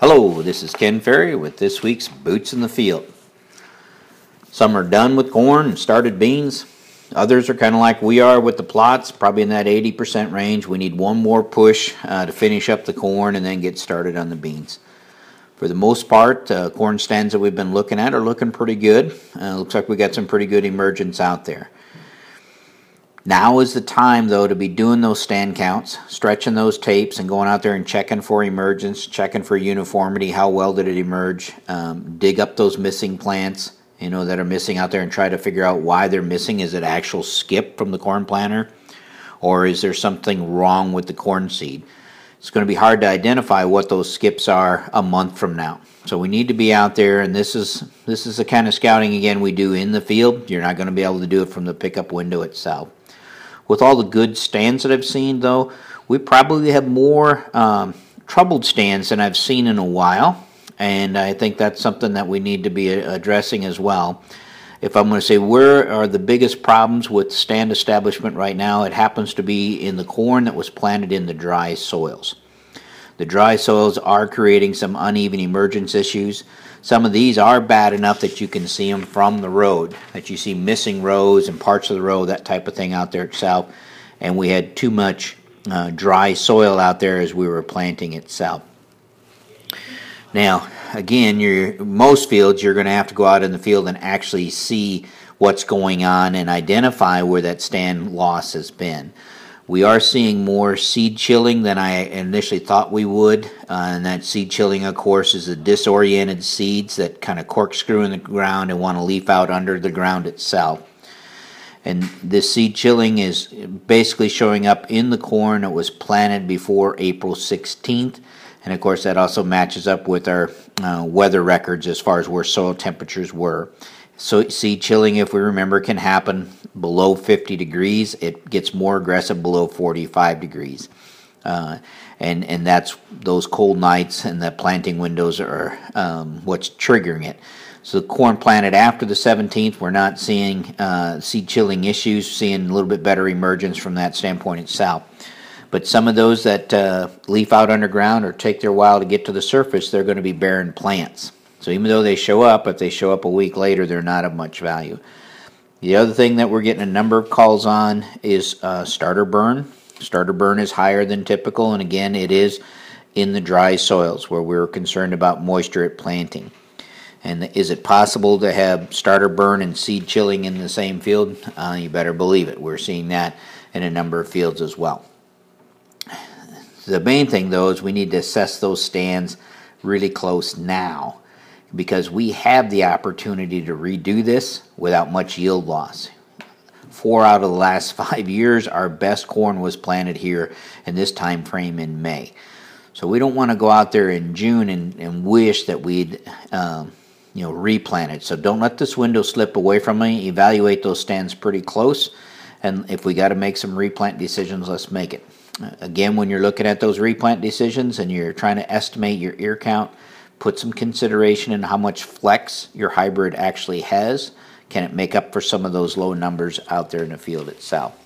Hello, this is Ken Ferrie with this week's Boots in the Field. Some are done with corn and started beans. Others are kind of like we are with the plots, probably in that 80% range. We need one more push uh, to finish up the corn and then get started on the beans. For the most part, uh, corn stands that we've been looking at are looking pretty good. Uh, looks like we got some pretty good emergence out there. Now is the time, though, to be doing those stand counts, stretching those tapes, and going out there and checking for emergence, checking for uniformity. How well did it emerge? Um, dig up those missing plants, you know, that are missing out there, and try to figure out why they're missing. Is it actual skip from the corn planter, or is there something wrong with the corn seed? It's going to be hard to identify what those skips are a month from now. So we need to be out there, and this is this is the kind of scouting again we do in the field. You're not going to be able to do it from the pickup window itself with all the good stands that I've seen, though, we probably have more um, troubled stands than I've seen in a while. And I think that's something that we need to be addressing as well. If I'm going to say where are the biggest problems with stand establishment right now, it happens to be in the corn that was planted in the dry soils. The dry soils are creating some uneven emergence issues. Some of these are bad enough that you can see them from the road, that you see missing rows and parts of the road, that type of thing out there itself. And we had too much uh, dry soil out there as we were planting itself. Now, again, you're, most fields you're going to have to go out in the field and actually see what's going on and identify where that stand loss has been. We are seeing more seed chilling than I initially thought we would. Uh, and that seed chilling, of course, is the disoriented seeds that kind of corkscrew in the ground and want to leaf out under the ground itself. And this seed chilling is basically showing up in the corn that was planted before April 16th. And of course, that also matches up with our uh, weather records as far as where soil temperatures were. So, seed chilling, if we remember, can happen below 50 degrees. It gets more aggressive below 45 degrees. Uh, and, and that's those cold nights and the planting windows are um, what's triggering it. So, the corn planted after the 17th, we're not seeing uh, seed chilling issues, seeing a little bit better emergence from that standpoint itself. But some of those that uh, leaf out underground or take their while to get to the surface, they're going to be barren plants. So even though they show up, if they show up a week later, they're not of much value. The other thing that we're getting a number of calls on is uh, starter burn. Starter burn is higher than typical, and again, it is in the dry soils where we're concerned about moisture at planting. And is it possible to have starter burn and seed chilling in the same field? Uh, you better believe it. We're seeing that in a number of fields as well. The main thing, though, is we need to assess those stands really close now because we have the opportunity to redo this without much yield loss. Four out of the last five years, our best corn was planted here in this time frame in May. So we don't want to go out there in June and, and wish that we'd um, you know replanted. So don't let this window slip away from me. Evaluate those stands pretty close, and if we got to make some replant decisions, let's make it. Again, when you're looking at those replant decisions and you're trying to estimate your ear count, put some consideration in how much flex your hybrid actually has. Can it make up for some of those low numbers out there in the field itself?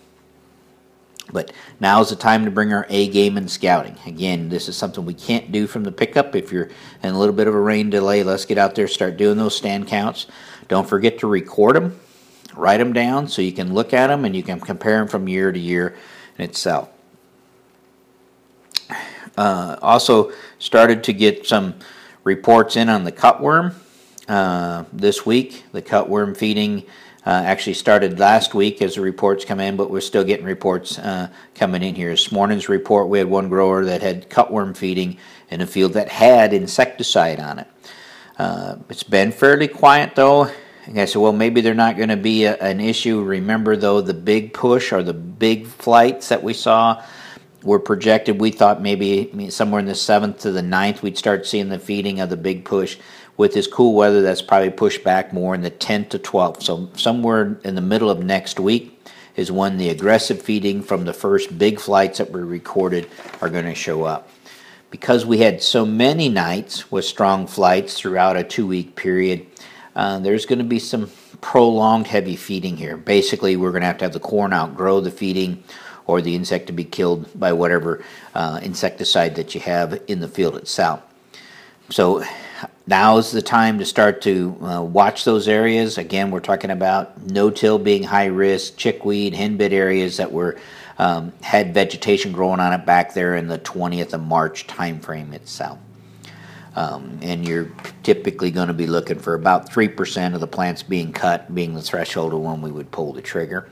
But now is the time to bring our A game in scouting. Again, this is something we can't do from the pickup. If you're in a little bit of a rain delay, let's get out there, start doing those stand counts. Don't forget to record them, write them down so you can look at them and you can compare them from year to year in itself. Uh, also, started to get some reports in on the cutworm uh, this week. The cutworm feeding uh, actually started last week as the reports come in, but we're still getting reports uh, coming in here. This morning's report, we had one grower that had cutworm feeding in a field that had insecticide on it. Uh, it's been fairly quiet though. And I said, well, maybe they're not going to be a, an issue. Remember, though, the big push or the big flights that we saw were projected. We thought maybe somewhere in the seventh to the ninth we'd start seeing the feeding of the big push. With this cool weather, that's probably pushed back more in the 10th to 12th. So somewhere in the middle of next week is when the aggressive feeding from the first big flights that were recorded are going to show up. Because we had so many nights with strong flights throughout a two-week period, uh, there's going to be some prolonged heavy feeding here. Basically, we're going to have to have the corn outgrow the feeding or the insect to be killed by whatever uh, insecticide that you have in the field itself. So now's the time to start to uh, watch those areas. Again, we're talking about no-till being high risk, chickweed, henbit areas that were um, had vegetation growing on it back there in the 20th of March timeframe itself. Um, and you're typically going to be looking for about 3% of the plants being cut, being the threshold of when we would pull the trigger.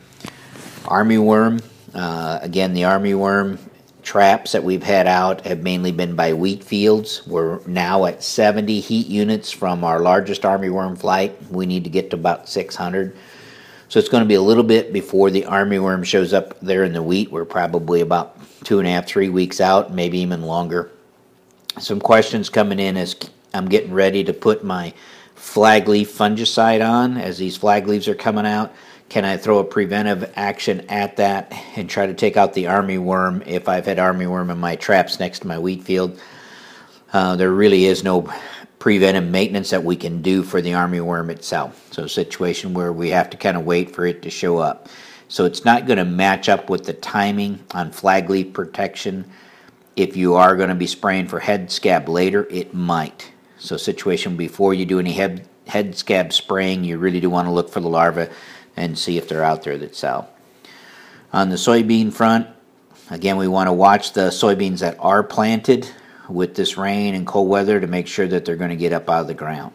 Army worm, uh, again, the army worm traps that we've had out have mainly been by wheat fields. We're now at 70 heat units from our largest army worm flight. We need to get to about 600. So it's going to be a little bit before the army worm shows up there in the wheat. We're probably about two and a half, three weeks out, maybe even longer some questions coming in as I'm getting ready to put my flag leaf fungicide on as these flag leaves are coming out. Can I throw a preventive action at that and try to take out the army worm if I've had army worm in my traps next to my wheat field? Uh, there really is no preventive maintenance that we can do for the army worm itself. So a situation where we have to kind of wait for it to show up. So it's not going to match up with the timing on flag leaf protection if you are going to be spraying for head scab later, it might. So, situation before you do any head, head scab spraying, you really do want to look for the larvae and see if they're out there that sell. On the soybean front, again, we want to watch the soybeans that are planted with this rain and cold weather to make sure that they're going to get up out of the ground.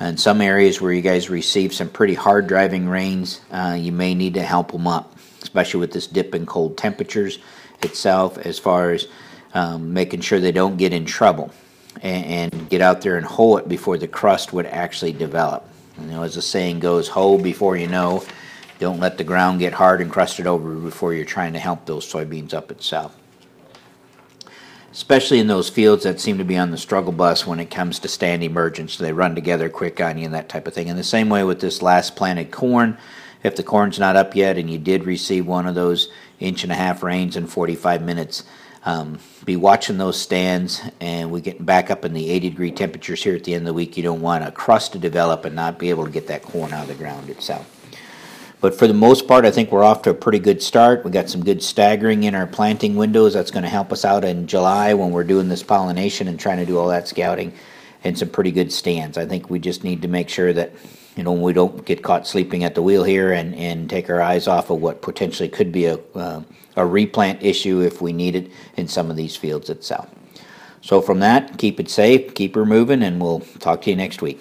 In some areas where you guys receive some pretty hard driving rains, uh, you may need to help them up, especially with this dip in cold temperatures itself, as far as um, making sure they don't get in trouble and, and, get out there and hoe it before the crust would actually develop. You know, as the saying goes, hoe before you know. Don't let the ground get hard and crusted over before you're trying to help those soybeans up itself. Especially in those fields that seem to be on the struggle bus when it comes to stand emergence. They run together quick on you and that type of thing. And the same way with this last planted corn, if the corn's not up yet and you did receive one of those inch and a half rains in 45 minutes, um, be watching those stands and we get back up in the 80 degree temperatures here at the end of the week. You don't want a crust to develop and not be able to get that corn out of the ground itself. But for the most part, I think we're off to a pretty good start. We got some good staggering in our planting windows. That's going to help us out in July when we're doing this pollination and trying to do all that scouting, and some pretty good stands. I think we just need to make sure that you know we don't get caught sleeping at the wheel here and, and take our eyes off of what potentially could be a uh, a replant issue if we need it in some of these fields itself. So from that, keep it safe, keep her moving, and we'll talk to you next week.